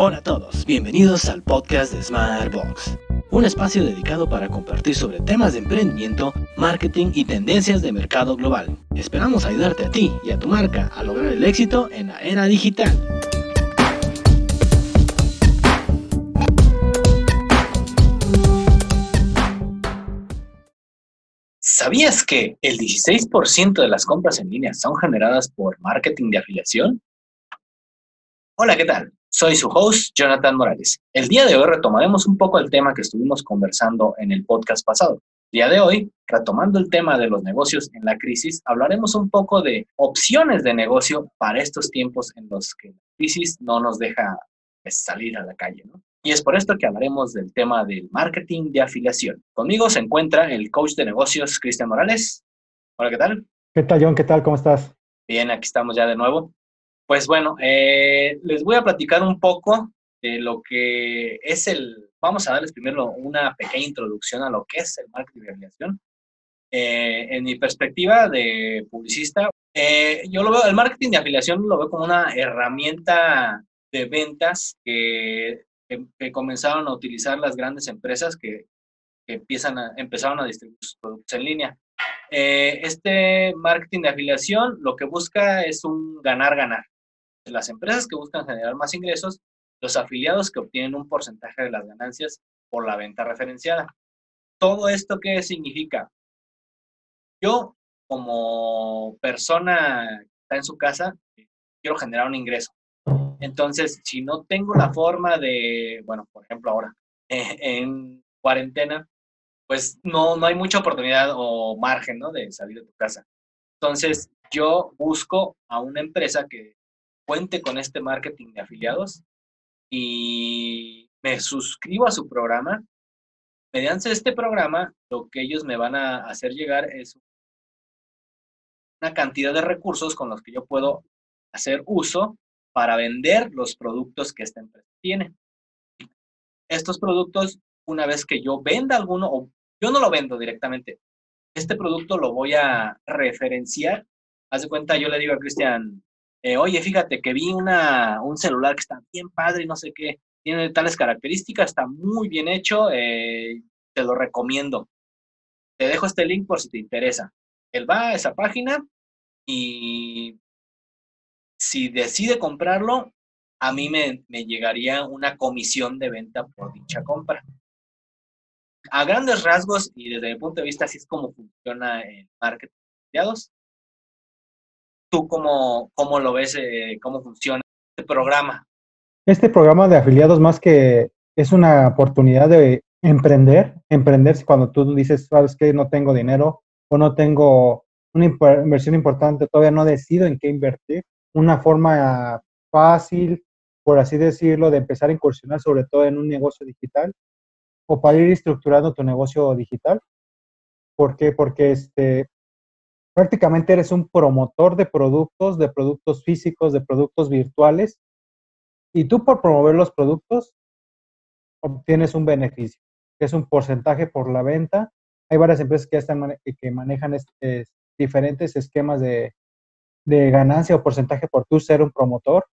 Hola a todos, bienvenidos al podcast de Smartbox, un espacio dedicado para compartir sobre temas de emprendimiento, marketing y tendencias de mercado global. Esperamos ayudarte a ti y a tu marca a lograr el éxito en la era digital. ¿Sabías que el 16% de las compras en línea son generadas por marketing de afiliación? Hola, ¿qué tal? Soy su host, Jonathan Morales. El día de hoy retomaremos un poco el tema que estuvimos conversando en el podcast pasado. El día de hoy, retomando el tema de los negocios en la crisis, hablaremos un poco de opciones de negocio para estos tiempos en los que la crisis no nos deja pues, salir a la calle. Y es por esto que hablaremos del tema del marketing de afiliación. Conmigo se encuentra el coach de negocios, Cristian Morales. Hola, ¿qué tal? ¿Qué tal, John? ¿Qué tal? ¿Cómo estás? Bien, aquí estamos ya de nuevo. Pues bueno, eh, les voy a platicar un poco de lo que es el, vamos a darles primero una pequeña introducción a lo que es el marketing de afiliación. Eh, en mi perspectiva de publicista, eh, yo lo veo, el marketing de afiliación lo veo como una herramienta de ventas que, comenzaron a utilizar las grandes empresas que, empiezan a, empezaron a distribuir sus productos en línea. este marketing de afiliación lo que busca es un ganar-ganar las empresas que buscan generar más ingresos, los afiliados que obtienen un porcentaje de las ganancias por la venta referenciada. ¿Todo esto qué significa? Yo, como persona que está en su casa, quiero generar un ingreso. Entonces, si no tengo la forma de, bueno, por ejemplo, ahora, en cuarentena, pues no, no hay mucha oportunidad o margen, ¿no? De salir de tu casa. Entonces, yo busco a una empresa que cuente con este marketing de afiliados y me suscribo a su programa. Mediante este programa, lo que ellos me van a hacer llegar es una cantidad de recursos con los que yo puedo hacer uso para vender los productos que esta empresa tiene. Estos productos, una vez que yo venda alguno, o yo no lo vendo directamente, este producto lo voy a referenciar. Haz de cuenta, yo le digo a Cristian, eh, oye, fíjate que vi una, un celular que está bien padre no sé qué, tiene tales características, está muy bien hecho, eh, te lo recomiendo. Te dejo este link por si te interesa. Él va a esa página y si decide comprarlo, a mí me, llegaría una comisión de venta por dicha compra. A grandes rasgos y desde mi punto de vista, así es como funciona el marketing de ¿Tú cómo, cómo lo ves, eh, cómo funciona este programa? Este programa de afiliados más que es una oportunidad de emprender, emprender cuando tú dices, sabes que no tengo dinero o no tengo una inversión importante, todavía no decido en qué invertir, una forma fácil, por así decirlo, de empezar a incursionar sobre todo en un negocio digital o para ir estructurando tu negocio digital. ¿Por qué? Porque este, prácticamente eres un promotor de productos, de productos físicos, de productos virtuales, y tú por promover los productos obtienes un beneficio, que es un porcentaje por la venta. Hay varias empresas que, están, que manejan diferentes esquemas de, de ganancia o porcentaje por tú ser un promotor.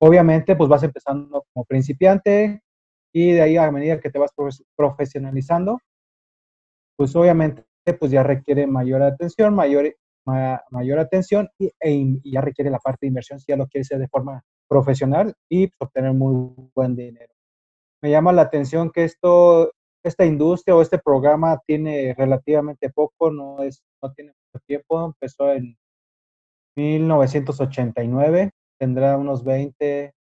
Obviamente, pues vas empezando como principiante y de ahí a medida que te vas profesionalizando, pues obviamente pues ya requiere mayor atención, mayor, mayor atención y, e, ya requiere la parte de inversión si ya lo quiere hacer de forma profesional y pues, obtener muy buen dinero. Me llama la atención que esto, esta industria o este programa tiene relativamente poco, no, es, no tiene mucho tiempo, empezó en 1989, tendrá unos 20,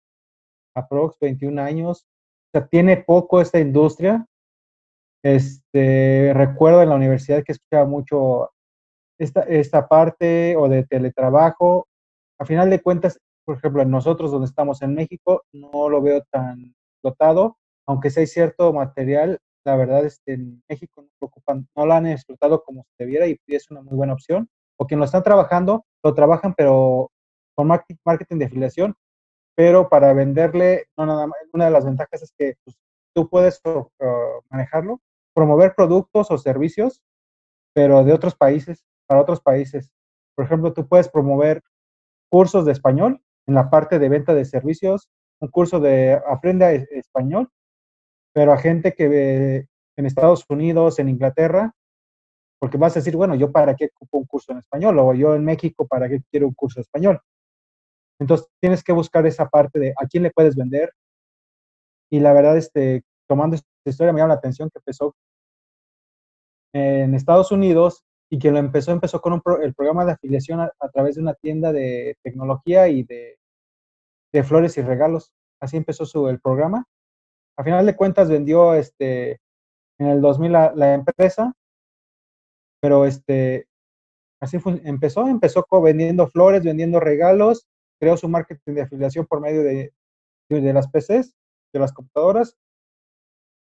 aprox 21 años. O sea, tiene poco esta industria, este, recuerdo en la universidad que escuchaba mucho esta, esta parte o de teletrabajo. A final de cuentas, por ejemplo, nosotros donde estamos en México, no lo veo tan dotado, aunque sí hay cierto material, la verdad es que en México no, ocupan, no lo han explotado como se debiera y es una muy buena opción. O quien lo están trabajando, lo trabajan, pero con marketing de afiliación, pero para venderle, no nada más, una de las ventajas es que pues, tú puedes manejarlo promover productos o servicios, pero de otros países, para otros países. Por ejemplo, tú puedes promover cursos de español en la parte de venta de servicios, un curso de aprende español, pero a gente que ve en Estados Unidos, en Inglaterra, porque vas a decir, bueno, yo para qué ocupo un curso en español, o yo en México para qué quiero un curso de español. Entonces tienes que buscar esa parte de a quién le puedes vender. Y la verdad, este, tomando esta historia, me llama la atención que empezó en Estados Unidos y que lo empezó, empezó con el programa de afiliación a, través de una tienda de tecnología y de, de, flores y regalos. Así empezó su, el programa. A final de cuentas vendió este, en el 2000 la, la empresa, pero este, así fue, empezó, empezó vendiendo flores, vendiendo regalos, creó su marketing de afiliación por medio de, de las PCs, de las computadoras,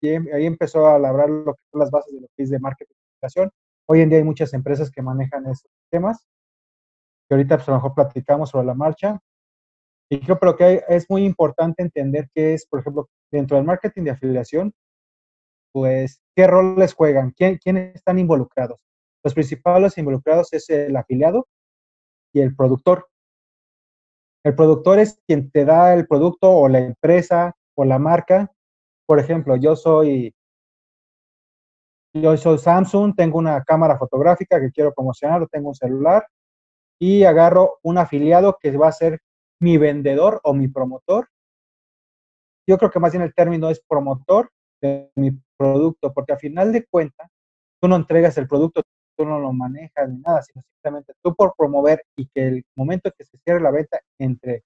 y ahí empezó a labrar lo que son las bases de lo que es de marketing de afiliación. Hoy en día hay muchas empresas que manejan esos temas, que ahorita pues, a lo mejor platicamos sobre la marcha. Y creo que es muy importante entender qué es, por ejemplo, dentro del marketing de afiliación, pues, qué roles juegan, quién, quiénes están involucrados. Los principales involucrados es el afiliado y el productor. El productor es quien te da el producto o la empresa o la marca. Por ejemplo, yo soy yo soy Samsung, tengo una cámara fotográfica que quiero promocionar, tengo un celular y agarro un afiliado que va a ser mi vendedor o mi promotor. Yo creo que más bien el término es promotor de mi producto, porque a final de cuentas, tú no entregas el producto, tú no lo manejas ni nada, sino simplemente tú por promover y que el momento que se cierre la venta entre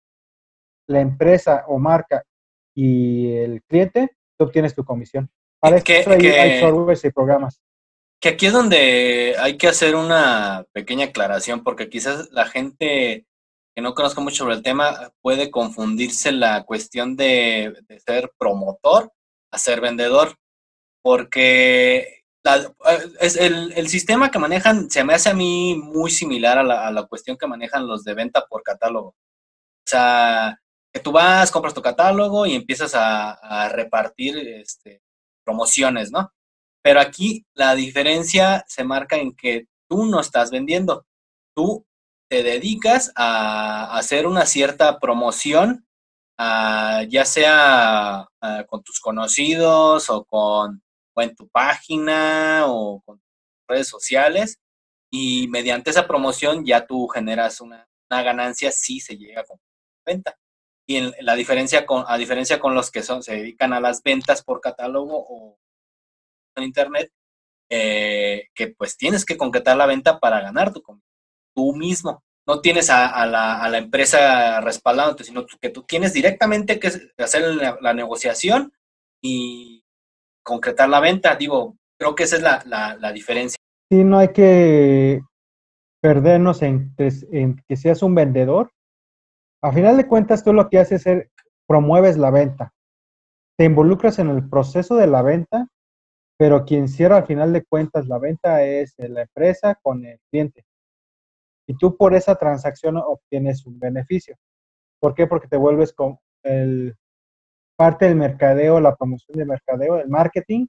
la empresa o marca y el cliente, tú obtienes tu comisión. Para eso hay, softwares y programas. Que aquí es donde hay que hacer una pequeña aclaración, porque quizás la gente que no conozca mucho sobre el tema puede confundirse la cuestión de, de ser promotor a ser vendedor, porque es el, el, sistema que manejan se me hace a mí muy similar a la, a la, cuestión que manejan los de venta por catálogo. O sea, que tú vas, compras tu catálogo y empiezas a, a repartir este, promociones, ¿no? Pero aquí la diferencia se marca en que tú no estás vendiendo, tú te dedicas a hacer una cierta promoción, ya sea con tus conocidos o con en tu página o con redes sociales y mediante esa promoción ya tú generas una, ganancia si se llega con venta. Y en, la diferencia con, a diferencia con los que son, se dedican a las ventas por catálogo o en internet, eh, que pues tienes que concretar la venta para ganar tu tú mismo. No tienes a, la, a la, empresa respaldándote, sino que tú tienes directamente que hacer la negociación y concretar la venta. Digo, creo que esa es la, la, diferencia. Sí, no hay que perdernos en, que seas un vendedor. A final de cuentas, tú lo que haces es promueves la venta. Te involucras en el proceso de la venta, pero quien cierra al final de cuentas la venta es la empresa con el cliente. Y tú por esa transacción obtienes un beneficio. ¿Por qué? Porque te vuelves con parte del mercadeo, la promoción de mercadeo, el marketing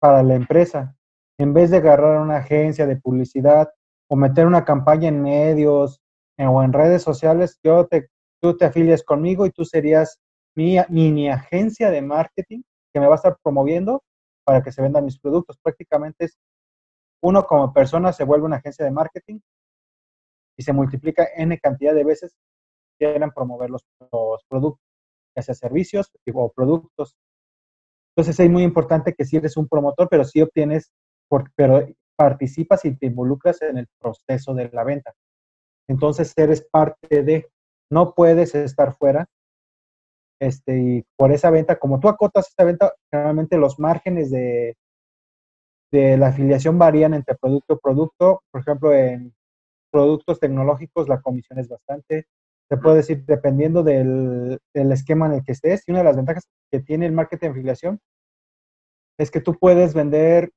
para la empresa. En vez de agarrar una agencia de publicidad o meter una campaña en medios eh, o en redes sociales, yo te, tú te afilias conmigo y tú serías mi mini agencia de marketing que me va a estar promoviendo para que se vendan mis productos. Prácticamente es uno como persona se vuelve una agencia de marketing y se multiplica n cantidad de veces que quieran promover los productos ya sea servicios o productos. Entonces es muy importante que si eres un promotor, pero sí obtienes, por, pero participas y te involucras en el proceso de la venta. Entonces eres parte de, no puedes estar fuera. Este, y por esa venta, como tú acotas esta venta, generalmente los márgenes de, de la afiliación varían entre producto y producto. Por ejemplo, en productos tecnológicos la comisión es bastante se puede decir, dependiendo del, esquema en el que estés. Y una de las ventajas que tiene el marketing de afiliación es que tú puedes vender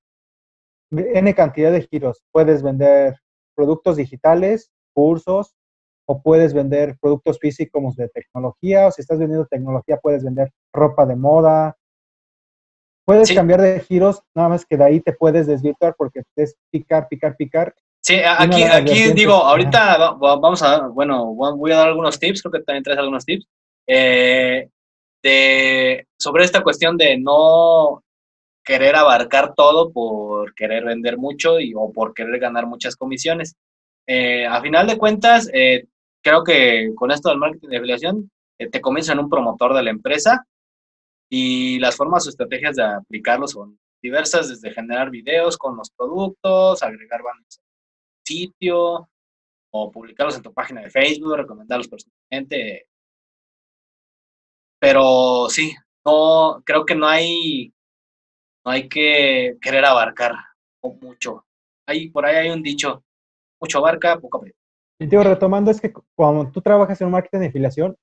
N cantidad de giros. Puedes vender productos digitales, cursos, o puedes vender productos físicos de tecnología, o si estás vendiendo tecnología, puedes vender ropa de moda. Puedes cambiar de giros, nada más que de ahí te puedes desvirtuar porque es picar, picar, picar Sí, aquí, aquí digo, ahorita vamos a bueno, voy a dar algunos tips, creo que también traes algunos tips. Eh, de, sobre esta cuestión de no querer abarcar todo por querer vender mucho y, o por querer ganar muchas comisiones. Eh, a final de cuentas, eh, creo que con esto del marketing de afiliación, eh, te comienza en un promotor de la empresa y las formas o estrategias de aplicarlo son diversas, desde generar videos con los productos, agregar banners al sitio o publicarlos en tu página de Facebook, recomendarlos personalmente. Pero sí, no, creo que no hay, no hay que querer abarcar mucho. Ahí, por ahí hay un dicho, mucho abarca, poco aprieta. Y digo, retomando, es que cuando tú trabajas en un marketing de afiliación,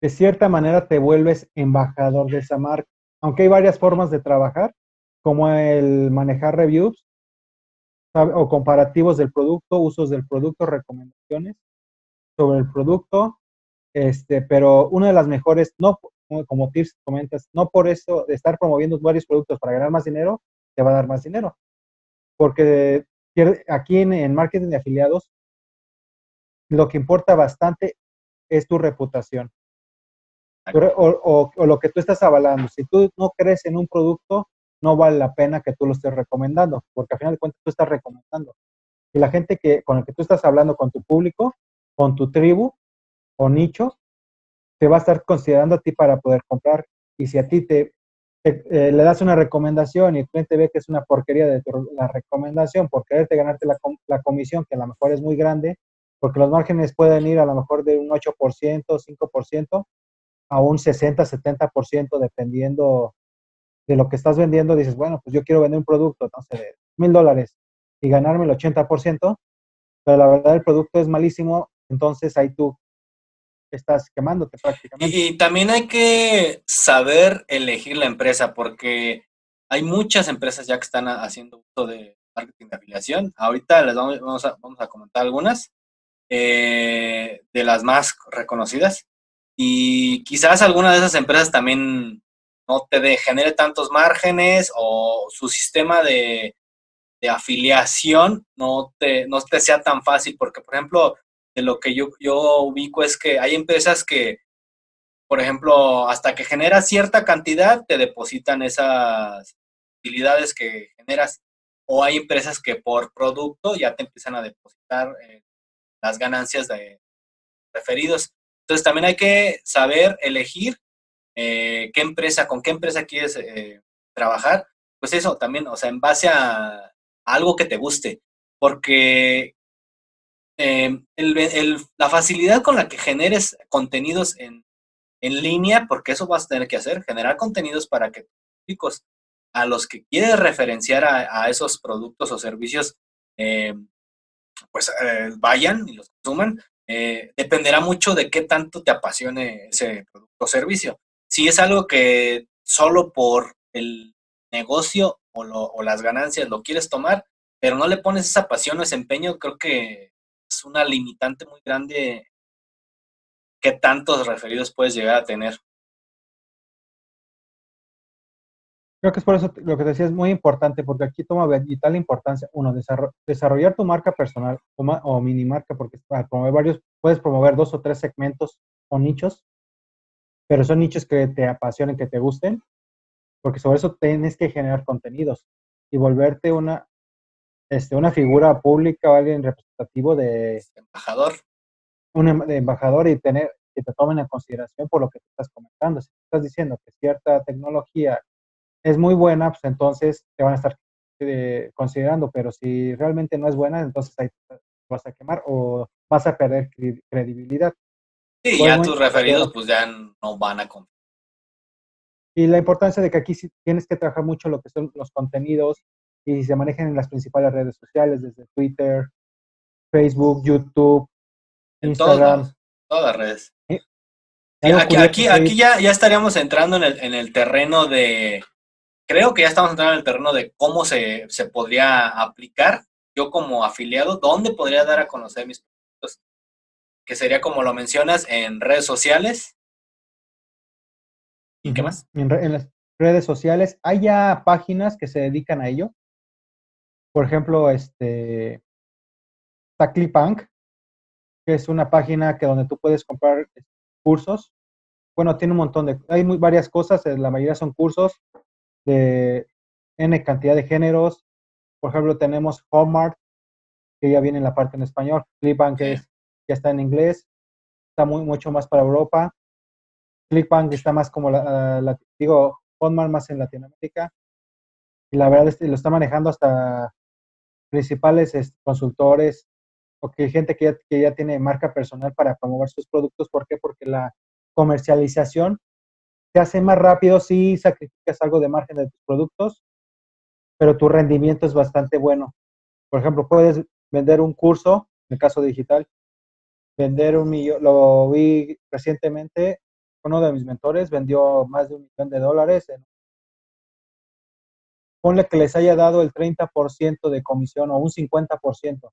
de cierta manera te vuelves embajador de esa marca. Aunque hay varias formas de trabajar, como el manejar reviews o comparativos del producto, usos del producto, recomendaciones sobre el producto, este, pero una de las mejores, no como tips comentas, no por eso de estar promoviendo varios productos para ganar más dinero, te va a dar más dinero. Porque aquí en, marketing de afiliados, lo que importa bastante es tu reputación. O, o, lo que tú estás avalando. Si tú no crees en un producto, no vale la pena que tú lo estés recomendando, porque al final de cuentas tú estás recomendando. Y la gente que, con la que tú estás hablando, con tu público, con tu tribu o nicho, te va a estar considerando a ti para poder comprar. Y si a ti te, eh, le das una recomendación y el cliente ve que es una porquería de la recomendación por quererte ganarte la, la comisión, que a lo mejor es muy grande, porque los márgenes pueden ir a lo mejor de un 8%, 5%, a un 60, 70%, dependiendo de lo que estás vendiendo. Dices, bueno, pues yo quiero vender un producto, no sé, de mil dólares y ganarme el 80%, pero la verdad el producto es malísimo, entonces ahí tú estás quemándote prácticamente. Y, también hay que saber elegir la empresa, porque hay muchas empresas ya que están haciendo uso de marketing de afiliación. Ahorita les vamos, a, vamos a comentar algunas eh, de las más reconocidas. Y quizás alguna de esas empresas también no te genere tantos márgenes o su sistema de, de afiliación no te, no te sea tan fácil, porque por ejemplo, de lo que yo, yo ubico es que hay empresas que, por ejemplo, hasta que generas cierta cantidad, te depositan esas utilidades que generas. O hay empresas que por producto ya te empiezan a depositar eh, las ganancias de referidos. Entonces también hay que saber elegir eh, qué empresa, con qué empresa quieres eh, trabajar. Pues eso también, o sea, en base a algo que te guste. Porque Em, la facilidad con la que generes contenidos en, línea, porque eso vas a tener que hacer, generar contenidos para que chicos a los que quieres referenciar a, esos productos o servicios, em, pues eh, vayan y los consuman, eh, dependerá mucho de qué tanto te apasione ese producto o servicio. Si es algo que solo por el negocio o, o las ganancias lo quieres tomar, pero no le pones esa pasión o ese empeño, creo que es una limitante muy grande qué tantos referidos puedes llegar a tener. Creo que es por eso lo que decía es muy importante, porque aquí toma vital importancia, uno, desarrollar tu marca personal o, mini marca, porque para promover varios, puedes promover dos o tres segmentos o nichos, pero son nichos que te apasionen, que te gusten, porque sobre eso tienes que generar contenidos y volverte una, este, una figura pública o alguien representativo de embajador. Un em, de embajador y tener que te tomen en consideración por lo que te estás comentando. Si estás diciendo que cierta tecnología es muy buena, pues entonces te van a estar eh, considerando, pero si realmente no es buena, entonces ahí te vas a quemar o vas a perder credibilidad. Sí, ya tus referidos pues ya no van a confiar. Y la importancia de que aquí sí tienes que trabajar mucho lo que son los contenidos, y se manejan en las principales redes sociales, desde Twitter, Facebook, YouTube, Instagram. Todas, las redes. aquí, aquí, aquí ya, ya estaríamos entrando en el, en el terreno de, creo que ya estamos entrando en el terreno de cómo se, se podría aplicar. Yo como afiliado, dónde podría dar a conocer mis productos, que sería como lo mencionas en redes sociales. ¿Y qué más? En, en, las redes sociales hay ya páginas que se dedican a ello. Por ejemplo, este, está que es una página que donde tú puedes comprar cursos. Bueno, tiene un montón de, hay muy, varias cosas, la mayoría son cursos de N cantidad de géneros. Por ejemplo, tenemos Hallmark, que ya viene en la parte en español, Clickbank que ya está en inglés, está muy, mucho más para Europa. Clickbank está más como, la, digo, Hallmark más en Latinoamérica. Y la verdad es que lo está manejando hasta principales consultores o que gente que ya, que ya tiene marca personal para promover sus productos. ¿Por qué? Porque la comercialización se hace más rápido si sacrificas algo de margen de tus productos, pero tu rendimiento es bastante bueno. Por ejemplo, puedes vender un curso, en el caso digital, vender un millón, lo vi recientemente, uno de mis mentores vendió más de un millón de dólares. ponle que les haya dado el 30% de comisión o un 50%.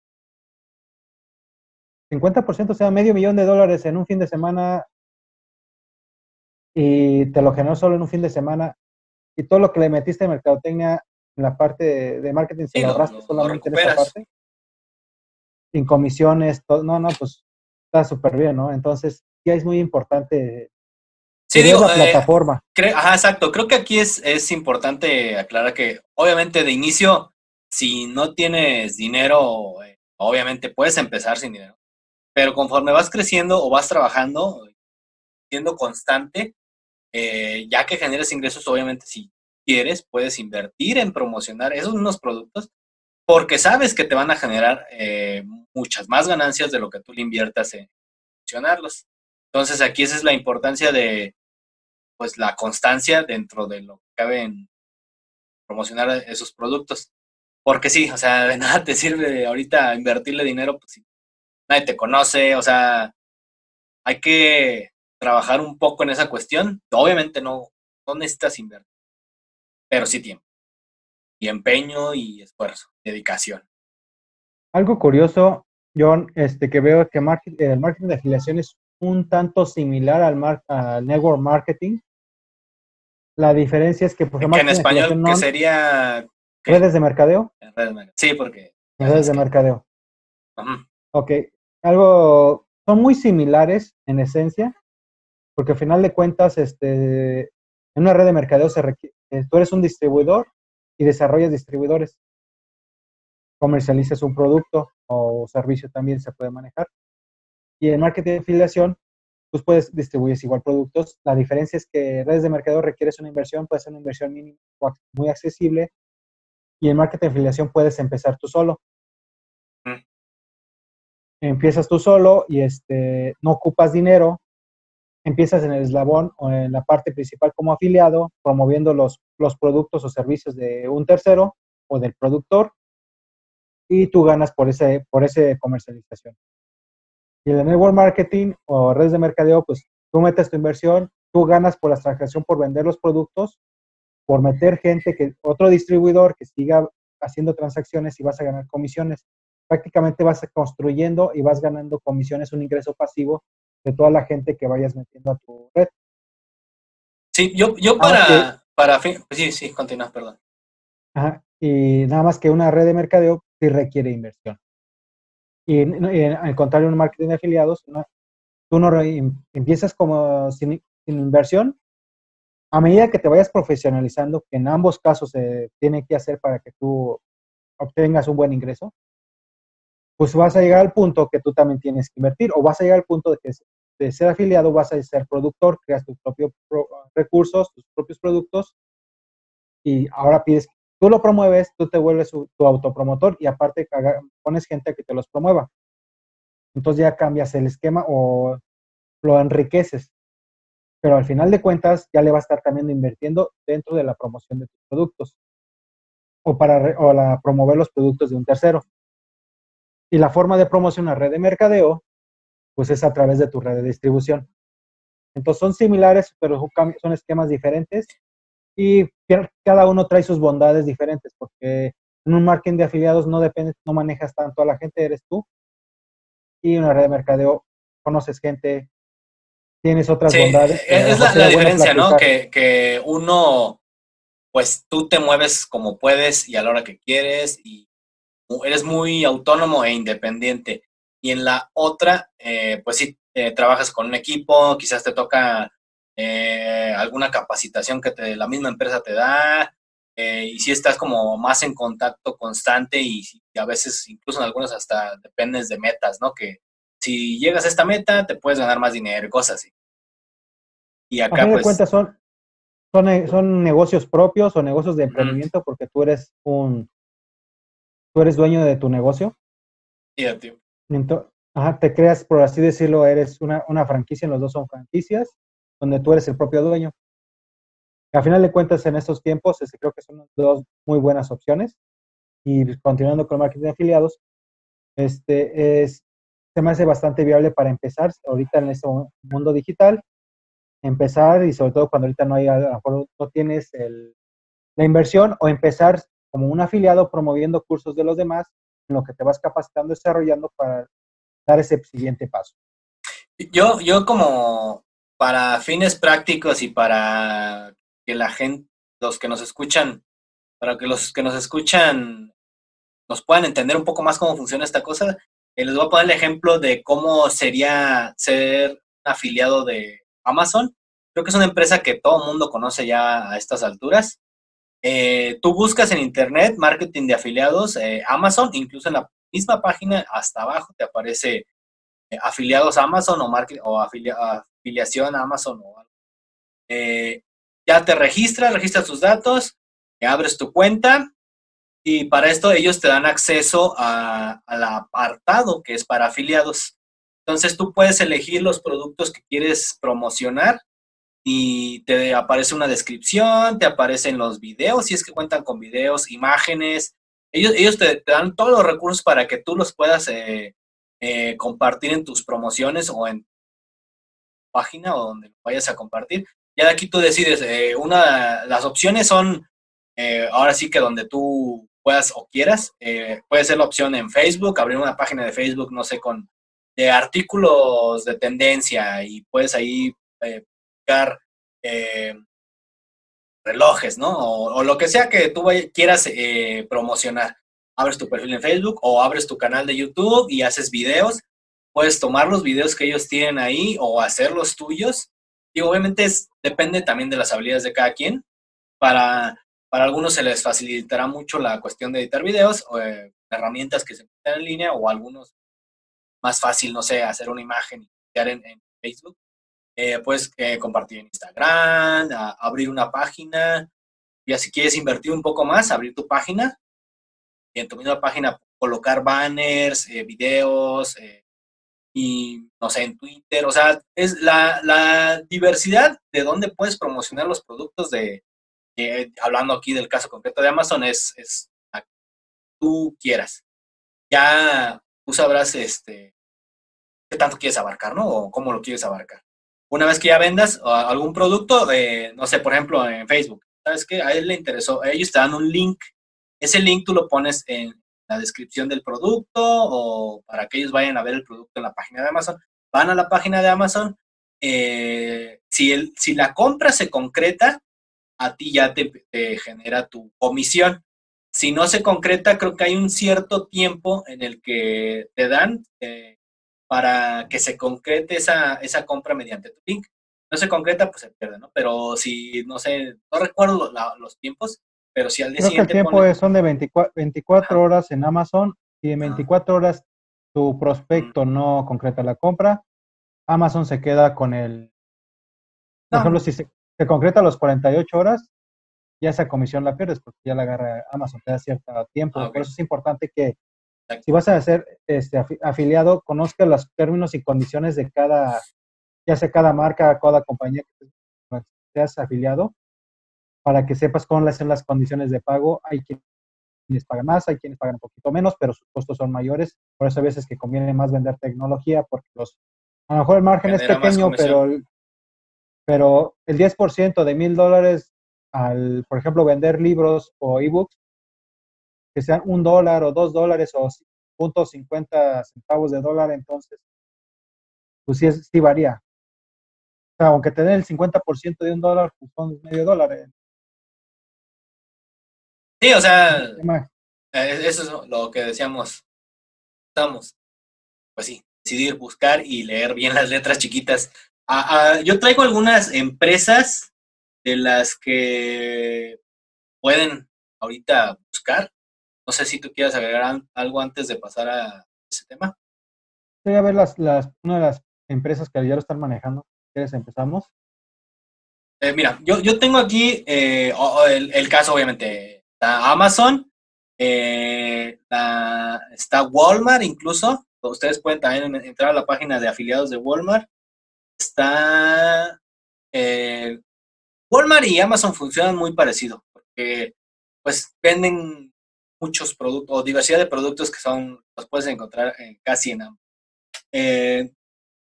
50%, o sea, medio millón de dólares en un fin de semana y te lo generó solo en un fin de semana y todo lo que le metiste en mercadotecnia en la parte de, marketing se lo ahorraste solamente en esa parte sin comisiones, todo, no, no, pues está súper bien, ¿no? Entonces, ya es muy importante. Sí, digo, la eh, plataforma. ajá, exacto. Creo que aquí es, es importante aclarar que, obviamente, de inicio, si no tienes dinero, eh, obviamente puedes empezar sin dinero. Pero conforme vas creciendo o vas trabajando, siendo constante, eh, ya que generes ingresos, obviamente, si quieres, puedes invertir en promocionar esos mismos productos porque sabes que te van a generar eh, muchas más ganancias de lo que tú le inviertas en promocionarlos. Entonces, aquí esa es la importancia de pues la constancia dentro de lo que cabe en promocionar esos productos. Porque sí, o sea, de nada te sirve ahorita invertirle dinero, pues nadie te conoce, o sea, hay que trabajar un poco en esa cuestión. Obviamente no, no necesitas invertir, pero sí tiempo. Y empeño y esfuerzo, dedicación. Algo curioso, John, este, que veo que el marketing de afiliación es un tanto similar al, network marketing. La diferencia es que, por ejemplo, en español, que sería... ¿Redes de mercadeo? Sí, porque... Redes de mercadeo. Ok. Algo... Son muy similares en esencia, porque al final de cuentas, este, en una red de mercadeo se requiere, eh, tú eres un distribuidor y desarrollas distribuidores. Comercializas un producto o servicio también se puede manejar. Y en marketing de afiliación, pues puedes distribuir igual productos. La diferencia es que redes de mercadeo requieres una inversión, puede ser una inversión mínima o muy accesible. Y en marketing de afiliación puedes empezar tú solo. Mm. Empiezas tú solo y este, no ocupas dinero, empiezas en el eslabón o en la parte principal como afiliado, promoviendo los, los productos o servicios de un tercero o del productor y tú ganas por ese, por ese comercialización. Y en el network marketing o redes de mercadeo, pues tú metes tu inversión, tú ganas por la transacción por vender los productos, por meter gente, que otro distribuidor que siga haciendo transacciones y vas a ganar comisiones. Prácticamente vas construyendo y vas ganando comisiones, un ingreso pasivo de toda la gente que vayas metiendo a tu red. Sí, yo, yo para, para sí, sí, continúa, perdón. Ajá, y nada más que una red de mercadeo sí requiere inversión. Y, al contrario, un marketing de afiliados, tú no empiezas como sin, inversión. A medida que te vayas profesionalizando, que en ambos casos se tiene que hacer para que tú obtengas un buen ingreso, pues vas a llegar al punto que tú también tienes que invertir o vas a llegar al punto de que de ser afiliado vas a ser productor, creas tus propios recursos, tus propios productos y ahora pides, tú lo promueves, tú te vuelves tu autopromotor y aparte pones gente que te los promueva. Entonces ya cambias el esquema o lo enriqueces. Pero al final de cuentas ya le va a estar también invirtiendo dentro de la promoción de tus productos o para o la, promover los productos de un tercero. Y la forma de promocionar red de mercadeo, pues es a través de tu red de distribución. Entonces son similares, pero son esquemas diferentes y cada uno trae sus bondades diferentes, porque en un marketing de afiliados no depende, no manejas tanto a la gente, eres tú. Y en una red de mercadeo conoces gente, tienes otras bondades. Es la, la diferencia, ¿no? Que, que uno, pues tú te mueves como puedes y a la hora que quieres y eres muy autónomo e independiente. Y en la otra, eh, pues sí, eh, trabajas con un equipo, quizás te toca eh, alguna capacitación que te, la misma empresa te da, y si estás como más en contacto constante y, a veces incluso en algunos hasta dependes de metas, ¿no? Que si llegas a esta meta te puedes ganar más dinero, cosas así. Y acá pues... cuentas son, son, son negocios propios o negocios de emprendimiento porque tú eres un... Tú eres dueño de tu negocio. Sí, tío. Entonces, ajá, te creas, por así decirlo, eres una, una franquicia, los dos son franquicias, donde tú eres el propio dueño. A final de cuentas, en estos tiempos, este, creo que son dos muy buenas opciones. Y continuando con el marketing de afiliados, este es, se me hace bastante viable para empezar ahorita en este mundo digital. Empezar y sobre todo cuando ahorita no hay, a lo mejor no tienes el, la inversión o empezar como un afiliado promoviendo cursos de los demás en lo que te vas capacitando, desarrollando para dar ese siguiente paso. Yo, yo como para fines prácticos y para que la gente, los que nos escuchan, para que los que nos escuchan nos puedan entender un poco más cómo funciona esta cosa, eh, les voy a poner el ejemplo de cómo sería ser afiliado de Amazon. Creo que es una empresa que todo el mundo conoce ya a estas alturas. Eh, tú buscas en internet marketing de afiliados, eh, Amazon, incluso en la misma página hasta abajo te aparece afiliados Amazon o, afiliación Amazon o algo ya te registras, registras tus datos, abres tu cuenta y para esto ellos te dan acceso al apartado que es para afiliados. Entonces tú puedes elegir los productos que quieres promocionar y te aparece una descripción, te aparecen los videos, si es que cuentan con videos, imágenes. Ellos, ellos te, dan todos los recursos para que tú los puedas eh, eh, compartir en tus promociones o en página o donde vayas a compartir. Ya aquí tú decides, eh, una, las opciones son, eh, ahora sí que donde tú puedas o quieras, eh, puede ser la opción en Facebook, abrir una página de Facebook, no sé, con de artículos de tendencia y puedes ahí buscar relojes, ¿no? O, lo que sea que tú quieras promocionar. Abres tu perfil en Facebook o abres tu canal de YouTube y haces videos. Puedes tomar los videos que ellos tienen ahí o hacer los tuyos y obviamente es, depende también de las habilidades de cada quien. Para, para algunos se les facilitará mucho la cuestión de editar videos o eh, herramientas que se encuentran en línea o algunos más fácil, no sé, hacer una imagen y crear en, Facebook. Eh, puedes eh, compartir en Instagram, abrir una página. Y si quieres invertir un poco más, abrir tu página y en tu misma página colocar banners, videos, y, no sé, en Twitter, o sea, es la, la diversidad de dónde puedes promocionar los productos de, hablando aquí del caso concreto de Amazon, es, es tú quieras. Ya tú sabrás este, qué tanto quieres abarcar, ¿no? O cómo lo quieres abarcar. Una vez que ya vendas algún producto, no sé, por ejemplo, en Facebook, ¿sabes qué? A él le interesó, ellos te dan un link. Ese link tú lo pones en, la descripción del producto o para que ellos vayan a ver el producto en la página de Amazon. Van a la página de Amazon. Eh, si, el, si la compra se concreta, a ti ya te, genera tu comisión. Si no se concreta, creo que hay un cierto tiempo en el que te dan eh, para que se concrete esa, esa compra mediante tu link. No se concreta, pues se pierde, ¿no? Pero si, no sé, no recuerdo los tiempos, pero si al día Creo que el tiempo son de 24, horas en Amazon y en 24 horas tu prospecto no concreta la compra, Amazon se queda con el... Por ejemplo, si se, concreta los 48 horas, ya esa comisión la pierdes porque ya la agarra Amazon, te da cierto tiempo. Ah, Por eso es importante que si vas a ser este, afiliado, conozca los términos y condiciones de cada, ya sea cada marca, cada compañía que seas afiliado, para que sepas cómo son las condiciones de pago. Hay quienes pagan más, hay quienes pagan un poquito menos, pero sus costos son mayores. Por eso a veces que conviene más vender tecnología, porque los, a lo mejor el margen es pequeño, pero, pero el 10% de mil dólares al, por ejemplo, vender libros o ebooks, que sean un dólar o dos dólares o punto cincuenta centavos de dólar, entonces, pues sí, sí varía. O sea, aunque te den el 50% de un dólar, pues son medio dólar. ¿eh? Sí, o sea, eh, eso es lo que decíamos. Estamos, pues sí, decidir buscar y leer bien las letras chiquitas yo traigo algunas empresas de las que pueden ahorita buscar. No sé si tú quieres agregar algo antes de pasar a ese tema. Sí, a ver las, las, una de las empresas que ya lo están manejando. ¿Quieres empezamos? Eh, mira, yo, yo tengo aquí eh, el, caso, obviamente, está Amazon, eh, está Walmart incluso. Ustedes pueden también entrar a la página de afiliados de Walmart. Está Walmart y Amazon funcionan muy parecido, porque pues venden muchos productos o diversidad de productos que son los puedes encontrar casi en ambos.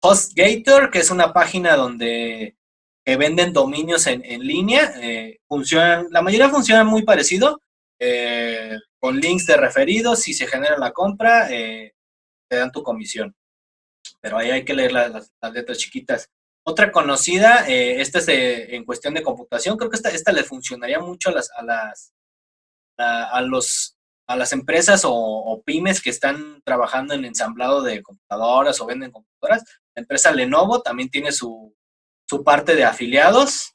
HostGator, que es una página donde que venden dominios en, línea, eh, funcionan, la mayoría funcionan muy parecido, eh, con links de referidos, si se genera la compra, eh, te dan tu comisión. Pero ahí hay que leer las, letras chiquitas. Otra conocida, esta es en cuestión de computación, creo que esta, esta le funcionaría mucho a las, a las, a, los, a las empresas o, pymes que están trabajando en ensamblado de computadoras o venden computadoras. La empresa Lenovo también tiene su, su parte de afiliados.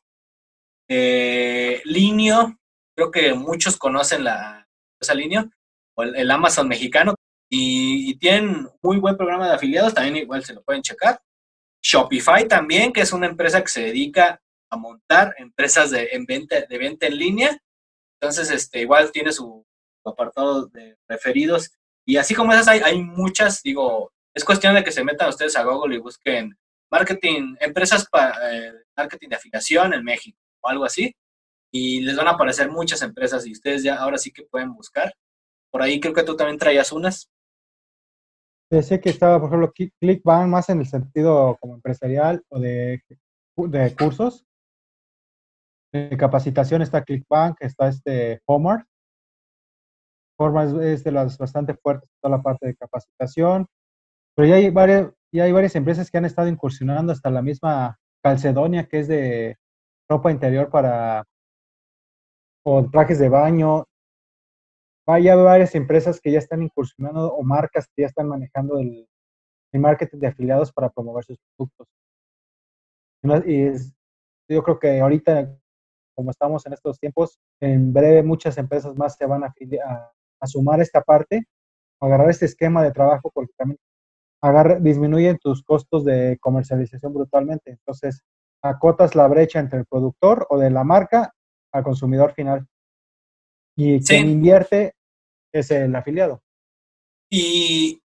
Eh, Linio, creo que muchos conocen la esa Linio, o el, Amazon mexicano, y, tienen muy buen programa de afiliados, también igual se lo pueden checar. Shopify también, que es una empresa que se dedica a montar empresas de, en venta, de venta en línea. Entonces, este, igual tiene su, apartado de referidos. Y así como esas hay, hay muchas, digo, es cuestión de que se metan ustedes a Google y busquen marketing, empresas para eh, marketing de afiliación en México o algo así. Y les van a aparecer muchas empresas y ustedes ya ahora sí que pueden buscar. Por ahí creo que tú también traías unas. Sé que estaba, por ejemplo, ClickBank más en el sentido como empresarial o de, de cursos. De capacitación está ClickBank, está este Homart. Homart es de las bastante fuertes, toda la parte de capacitación. Pero ya hay varias, y hay varias empresas que han estado incursionando hasta la misma Calcedonia, que es de ropa interior para o trajes de baño. Hay varias empresas que ya están incursionando o marcas que ya están manejando el, marketing de afiliados para promover sus productos. Y yo creo que ahorita, como estamos en estos tiempos, en breve muchas empresas más se van a, a, a sumar esta parte, agarrar este esquema de trabajo, porque también disminuyen tus costos de comercialización brutalmente. Entonces, acotas la brecha entre el productor o de la marca al consumidor final. Y quien invierte es el afiliado. Y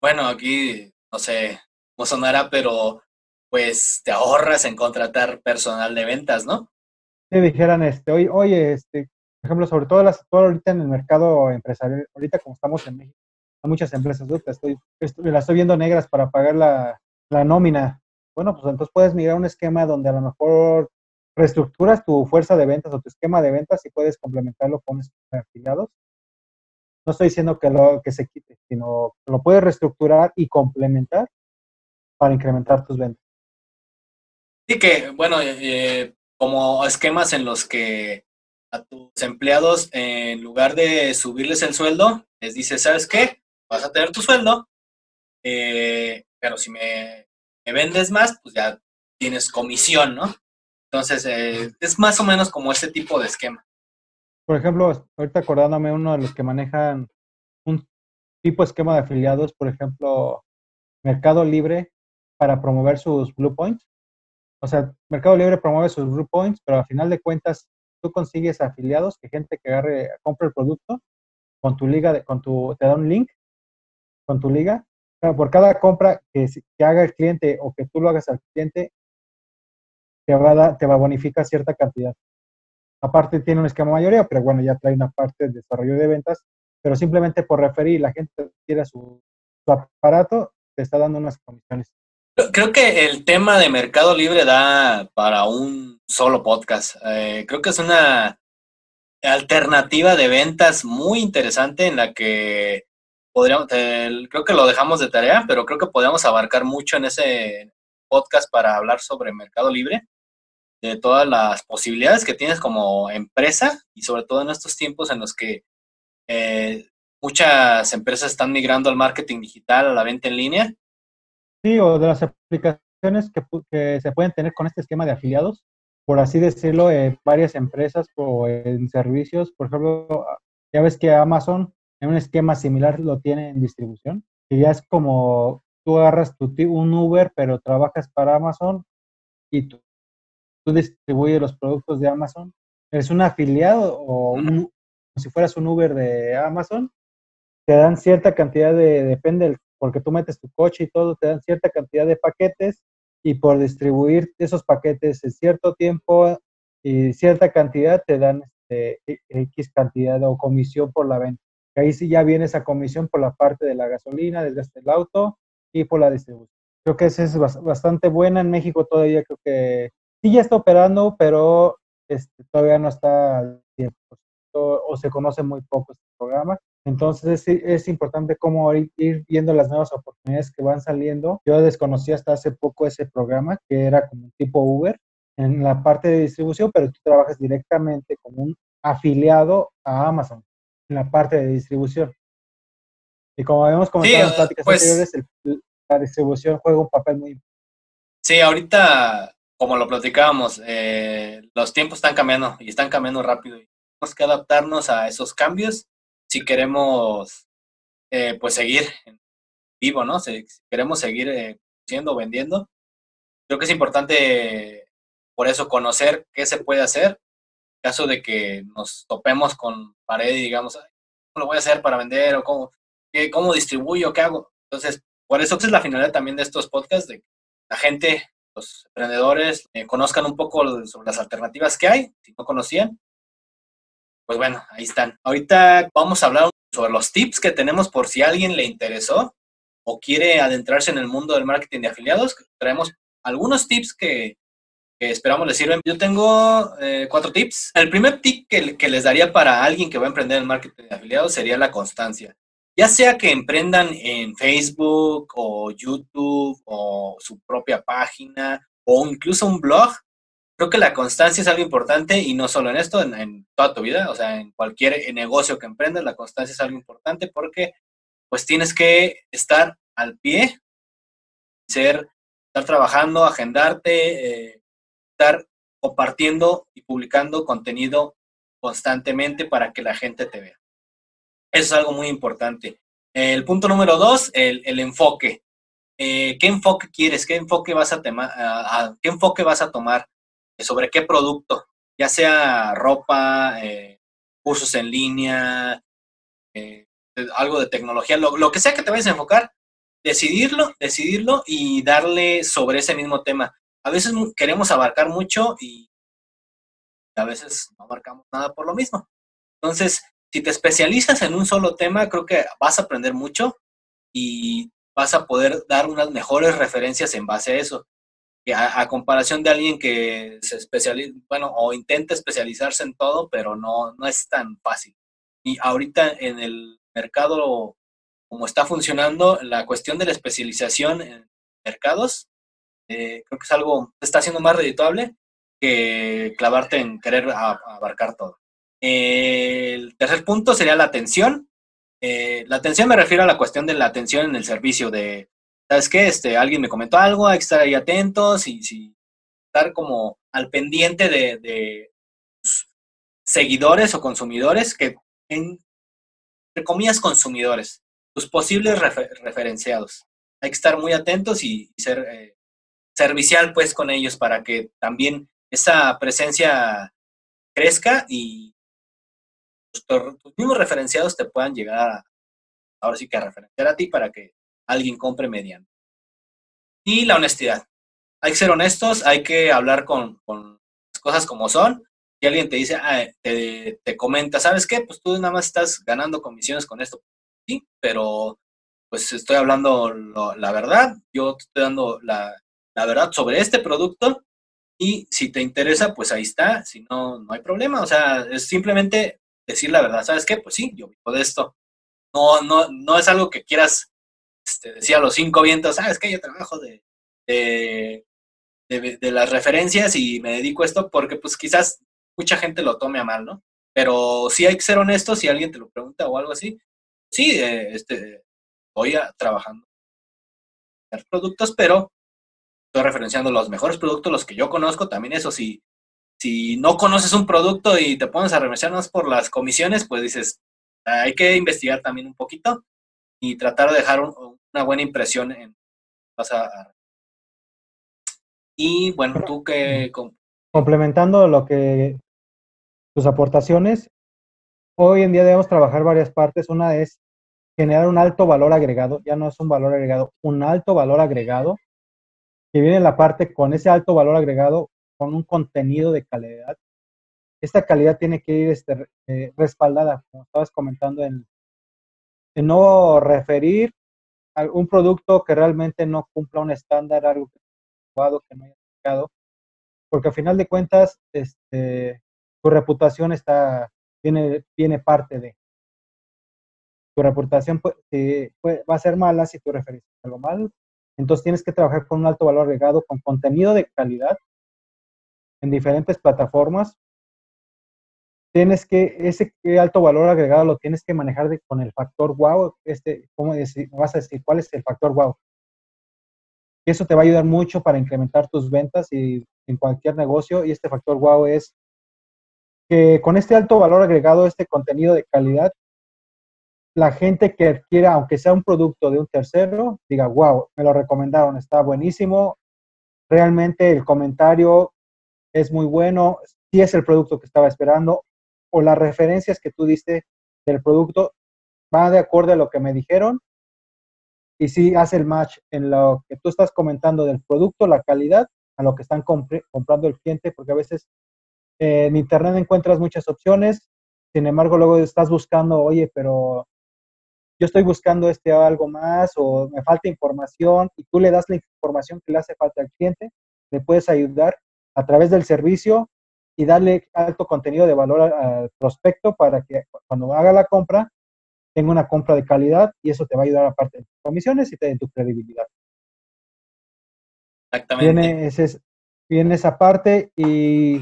bueno, aquí no sé cómo sonará, pero pues te ahorras en contratar personal de ventas, ¿no? Si dijeran, este, oye, oye, este, ejemplo, sobre todo, las, todo ahorita en el mercado empresarial, ahorita como estamos en México, muchas empresas, estoy, estoy, la estoy viendo negras para pagar la, la nómina. Bueno, pues entonces puedes mirar un esquema donde a lo mejor reestructuras tu fuerza de ventas o tu esquema de ventas y puedes complementarlo con afiliados. No estoy diciendo que, lo, que se quite, sino que lo puedes reestructurar y complementar para incrementar tus ventas. Sí que, bueno, eh, como esquemas en los que a tus empleados, en lugar de subirles el sueldo, les dices, ¿sabes qué? vas a tener tu sueldo, eh, pero si me, vendes más, pues ya tienes comisión, ¿no? Entonces, eh, es más o menos como ese tipo de esquema. Por ejemplo, ahorita acordándome uno de los que manejan un tipo de esquema de afiliados, por ejemplo, Mercado Libre para promover sus Blue Points. O sea, Mercado Libre promueve sus Blue Points, pero a final de cuentas tú consigues afiliados, que gente que agarre, compre el producto con tu liga, de, con tu, te da un link con tu liga, por cada compra que, que, haga el cliente o que tú lo hagas al cliente, te va a, dar, te va a bonificar cierta cantidad. Aparte tiene un esquema mayoría, pero bueno, ya trae una parte de desarrollo de ventas, pero simplemente por referir, la gente quiere su, su aparato, te está dando unas comisiones. Creo que el tema de Mercado Libre da para un solo podcast. Eh, creo que es una alternativa de ventas muy interesante en la que podríamos, creo que lo dejamos de tarea, pero creo que podríamos abarcar mucho en ese podcast para hablar sobre Mercado Libre, de todas las posibilidades que tienes como empresa y sobre todo en estos tiempos en los que eh, muchas empresas están migrando al marketing digital, a la venta en línea. Sí, o de las aplicaciones que, que, se pueden tener con este esquema de afiliados, por así decirlo, en varias empresas o en servicios. Por ejemplo, ya ves que Amazon en un esquema similar lo tiene en distribución, que ya es como tú agarras tu, un Uber, pero trabajas para Amazon y tú, tú distribuyes los productos de Amazon. Eres un afiliado o como si fueras un Uber de Amazon, te dan cierta cantidad de, depende, porque tú metes tu coche y todo, te dan cierta cantidad de paquetes y por distribuir esos paquetes en cierto tiempo y cierta cantidad te dan este, X cantidad o comisión por la venta. ahí sí ya viene esa comisión por la parte de la gasolina, desde el auto y por la distribución. Creo que esa es bastante buena. En México todavía creo que sí ya está operando, pero este, todavía no está al 100% o se conoce muy poco este programa. Entonces es, es, importante cómo ir, viendo las nuevas oportunidades que van saliendo. Yo desconocí hasta hace poco ese programa que era como un tipo Uber en la parte de distribución, pero tú trabajas directamente como un afiliado a Amazon en la parte de distribución. Y como habíamos comentado en pláticas pues, anteriores, la distribución juega un papel muy importante. Sí, ahorita, como lo platicábamos, eh, los tiempos están cambiando y están cambiando rápido. Tenemos que adaptarnos a esos cambios si queremos eh, pues seguir vivo, ¿no? Si, queremos seguir eh, siendo, vendiendo. Creo que es importante por eso conocer qué se puede hacer en caso de que nos topemos con pared y digamos, ¿cómo lo voy a hacer para vender o cómo, qué, cómo distribuyo, qué hago? Entonces, por eso es la finalidad también de estos podcasts, de la gente, los emprendedores, eh, conozcan un poco sobre las alternativas que hay, si no conocían, pues bueno, ahí están. Ahorita vamos a hablar sobre los tips que tenemos por si a alguien le interesó o quiere adentrarse en el mundo del marketing de afiliados. Traemos algunos tips que, esperamos les sirven. Yo tengo eh, cuatro tips. El primer tip que, que, les daría para alguien que va a emprender el marketing de afiliados sería la constancia. Ya sea que emprendan en Facebook o YouTube o su propia página o incluso un blog, creo que la constancia es algo importante y no solo en esto, en, toda tu vida, o sea, en cualquier negocio que emprendas, la constancia es algo importante porque pues tienes que estar al pie, ser, estar trabajando, agendarte, eh, estar compartiendo y publicando contenido constantemente para que la gente te vea. Eso es algo muy importante. El punto número dos, el, enfoque. Eh, ¿Qué enfoque quieres? ¿Qué enfoque vas a, a, ¿Qué enfoque vas a tomar? Sobre qué producto, ya sea ropa, eh, cursos en línea, eh, algo de tecnología, lo, que sea que te vayas a enfocar, decidirlo, decidirlo y darle sobre ese mismo tema. A veces queremos abarcar mucho y a veces no abarcamos nada por lo mismo. Entonces, si te especializas en un solo tema, creo que vas a aprender mucho y vas a poder dar unas mejores referencias en base a eso a, comparación de alguien que se especializa, bueno, o intenta especializarse en todo, pero no, no es tan fácil. Y ahorita en el mercado, como está funcionando, la cuestión de la especialización en mercados, eh, creo que es algo está siendo más redituable que clavarte en querer abarcar todo. el tercer punto sería la atención. Eh, la atención me refiero a la cuestión de la atención en el servicio, de ¿sabes qué? Este, alguien me comentó algo, hay que estar ahí atentos y, estar como al pendiente de, seguidores o consumidores que, en, entre comillas, consumidores, tus posibles referenciados. Hay que estar muy atentos y, ser eh, servicial pues con ellos para que también esa presencia crezca y tus mismos referenciados te puedan llegar a, ahora sí que a referenciar a ti para que alguien compre mediante. Y la honestidad. Hay que ser honestos, hay que hablar con, las cosas como son. Si alguien te dice, ah, te, comenta, ¿sabes qué? Pues tú nada más estás ganando comisiones con esto. Sí, pero pues estoy hablando la verdad, yo te estoy dando la, la verdad sobre este producto y si te interesa, pues ahí está, si no, no hay problema, o sea, es simplemente decir la verdad, ¿sabes qué? Pues sí, yo vivo de esto. No, no, no es algo que quieras este, decía los cinco vientos, ¿sabes qué? Yo trabajo de, de, las referencias y me dedico a esto porque pues quizás mucha gente lo tome a mal, ¿no? Pero sí hay que ser honesto si alguien te lo pregunta o algo así. Sí, eh, este, voy a, trabajando en productos, pero estoy referenciando los mejores productos, los que yo conozco, también eso, si, si no conoces un producto y te pones a referenciar más por las comisiones, pues dices, hay que investigar también un poquito y tratar de dejar una buena impresión en vas a, y bueno, tú que complementando lo que tus aportaciones, hoy en día debemos trabajar varias partes. Una es generar un alto valor agregado, ya no es un valor agregado, un alto valor agregado, que viene la parte con ese alto valor agregado, con un contenido de calidad. Esta calidad tiene que ir este, eh, respaldada, como estabas comentando, en, no referir a un producto que realmente no cumpla un estándar, algo que, no haya aplicado, porque al final de cuentas, este, tu reputación está, tiene, tiene parte de tu reputación va a ser mala si tú refieres algo mal. Entonces tienes que trabajar con un alto valor agregado, con contenido de calidad en diferentes plataformas. Tienes que, ese alto valor agregado lo tienes que manejar con el factor wow. Este, ¿Cómo decir? vas a decir cuál es el factor wow? Eso te va a ayudar mucho para incrementar tus ventas y en cualquier negocio. Y este factor wow es que con este alto valor agregado, este contenido de calidad, la gente que adquiera, aunque sea un producto de un tercero, diga, wow, me lo recomendaron, está buenísimo, realmente el comentario es muy bueno, si es el producto que estaba esperando, o las referencias que tú diste del producto va de acuerdo a lo que me dijeron, y si hace el match en lo que tú estás comentando del producto, la calidad, a lo que están comprando el cliente, porque a veces eh, en Internet encuentras muchas opciones, sin embargo luego estás buscando, oye, pero yo estoy buscando este algo más o me falta información y tú le das la información que le hace falta al cliente, le puedes ayudar a través del servicio y darle alto contenido de valor al prospecto para que cuando haga la compra tenga una compra de calidad y eso te va a ayudar aparte de tus comisiones y te de tu credibilidad. Exactamente. Viene, ese, viene esa parte y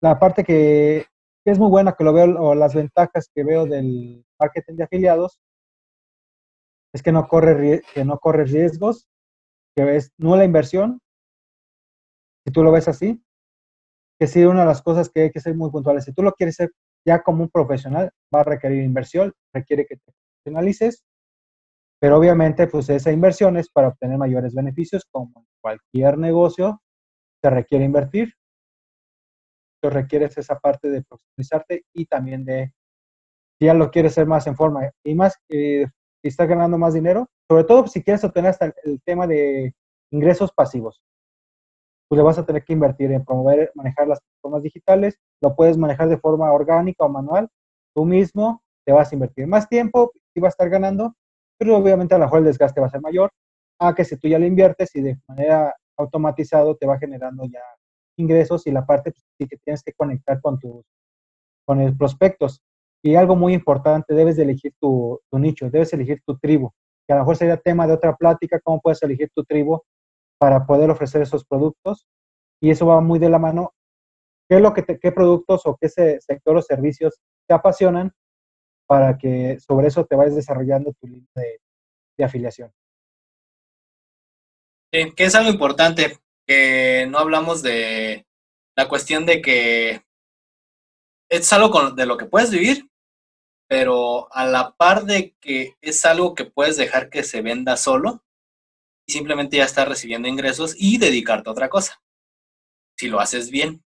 la parte que, es muy buena, que lo veo, o las ventajas que veo del marketing de afiliados, es que no corre, que no corre riesgos, que es nula inversión, si tú lo ves así, que sí, una de las cosas que hay que ser muy puntuales, si tú lo quieres ser ya como un profesional, va a requerir inversión, requiere que te profesionalices, pero obviamente pues esa inversión es para obtener mayores beneficios, como cualquier negocio, te requiere invertir, te requieres esa parte de profesionalizarte y también de, si ya lo quieres hacer más en forma y más, eh, y estás ganando más dinero, sobre todo si quieres obtener hasta el, tema de ingresos pasivos. Pues le vas a tener que invertir en promover, manejar las plataformas digitales, lo puedes manejar de forma orgánica o manual, tú mismo te vas a invertir más tiempo y vas a estar ganando, pero obviamente a lo mejor el desgaste va a ser mayor a que si tú ya lo inviertes y de manera automatizado te va generando ya ingresos y la parte pues, que tienes que conectar con tus con prospectos. Y algo muy importante, debes de elegir tu, nicho, debes elegir tu tribu, que a lo mejor sería tema de otra plática, cómo puedes elegir tu tribu para poder ofrecer esos productos. Y eso va muy de la mano. ¿Qué es lo que qué productos o qué sector o servicios te apasionan para que sobre eso te vayas desarrollando tu línea de, afiliación? que es algo importante, que no hablamos de la cuestión de que es algo de lo que puedes vivir, pero a la par de que es algo que puedes dejar que se venda solo y simplemente ya estar recibiendo ingresos y dedicarte a otra cosa, si lo haces bien.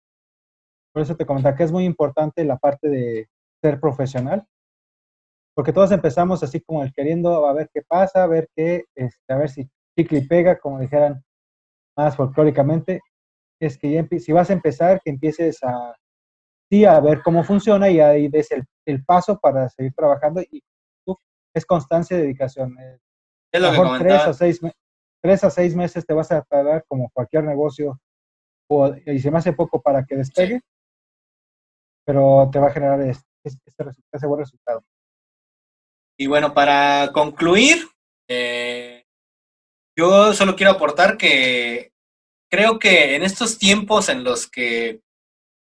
Por eso te comentaba que es muy importante la parte de ser profesional, porque todos empezamos así como el queriendo a ver qué pasa, a ver qué, este, a ver si chicle y pega, como dijeran más folclóricamente, es que si vas a empezar, que empieces a sí a ver cómo funciona y ahí des el, paso para seguir trabajando y es constancia y dedicación. Es lo mejor tres a, seis, tres a seis meses te vas a tardar como cualquier negocio o, y se me hace poco para que despegue, pero te va a generar este, ese buen resultado. Y bueno, para concluir, eh, yo solo quiero aportar que creo que en estos tiempos en los que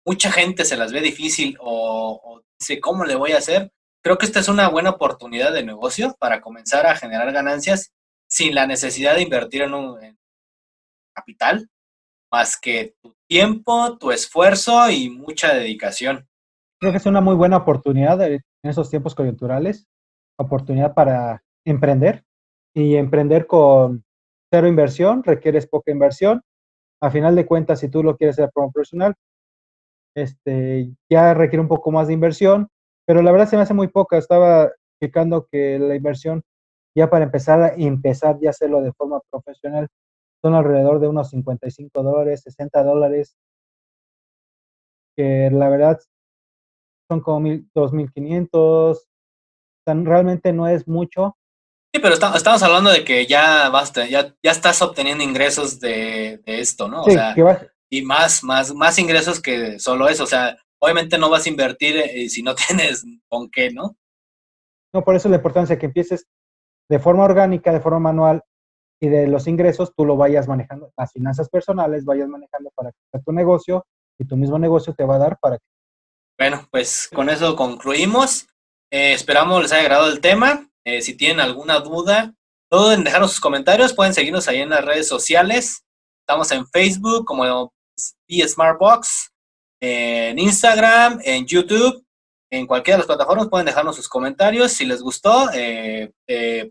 mucha gente se las ve difícil o, dice, ¿cómo le voy a hacer? Creo que esta es una buena oportunidad de negocio para comenzar a generar ganancias sin la necesidad de invertir en un capital más que tu tiempo, tu esfuerzo y mucha dedicación. Creo que es una muy buena oportunidad en esos tiempos coyunturales, oportunidad para emprender y emprender con cero inversión, requieres poca inversión. A final de cuentas, si tú lo quieres hacer como profesional, este, ya requiere un poco más de inversión, pero la verdad se me hace muy poca. Estaba explicando que la inversión ya para empezar a empezar ya hacerlo de forma profesional son alrededor de unos 55 dólares, 60 dólares, que la verdad son como 2.500, realmente no es mucho. Sí, pero estamos hablando de que ya basta, ya, ya estás obteniendo ingresos de, esto, ¿no? Sí, o sea, y más, más, más ingresos que solo eso, o sea, obviamente no vas a invertir eh, si no tienes con qué, ¿no? No, por eso la importancia que empieces de forma orgánica, de forma manual, y de los ingresos tú lo vayas manejando, las finanzas personales vayas manejando para que tu negocio y tu mismo negocio te va a dar para que... Bueno, pues con eso concluimos. Eh, esperamos les haya agradado el tema. Eh, si tienen alguna duda, pueden dejarnos sus comentarios, pueden seguirnos ahí en las redes sociales. Estamos en Facebook como Smartbox, en Instagram, en YouTube, en cualquiera de las plataformas pueden dejarnos sus comentarios. Si les gustó, eh,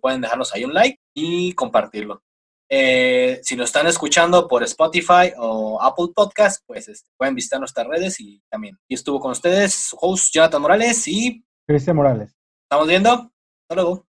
pueden dejarnos ahí un like y compartirlo. Eh, si nos están escuchando por Spotify o Apple Podcast, pues este, pueden visitar nuestras redes y también. Y estuvo con ustedes su host Jonathan Morales y Cristian Morales. ¿Estamos viendo? Hasta luego.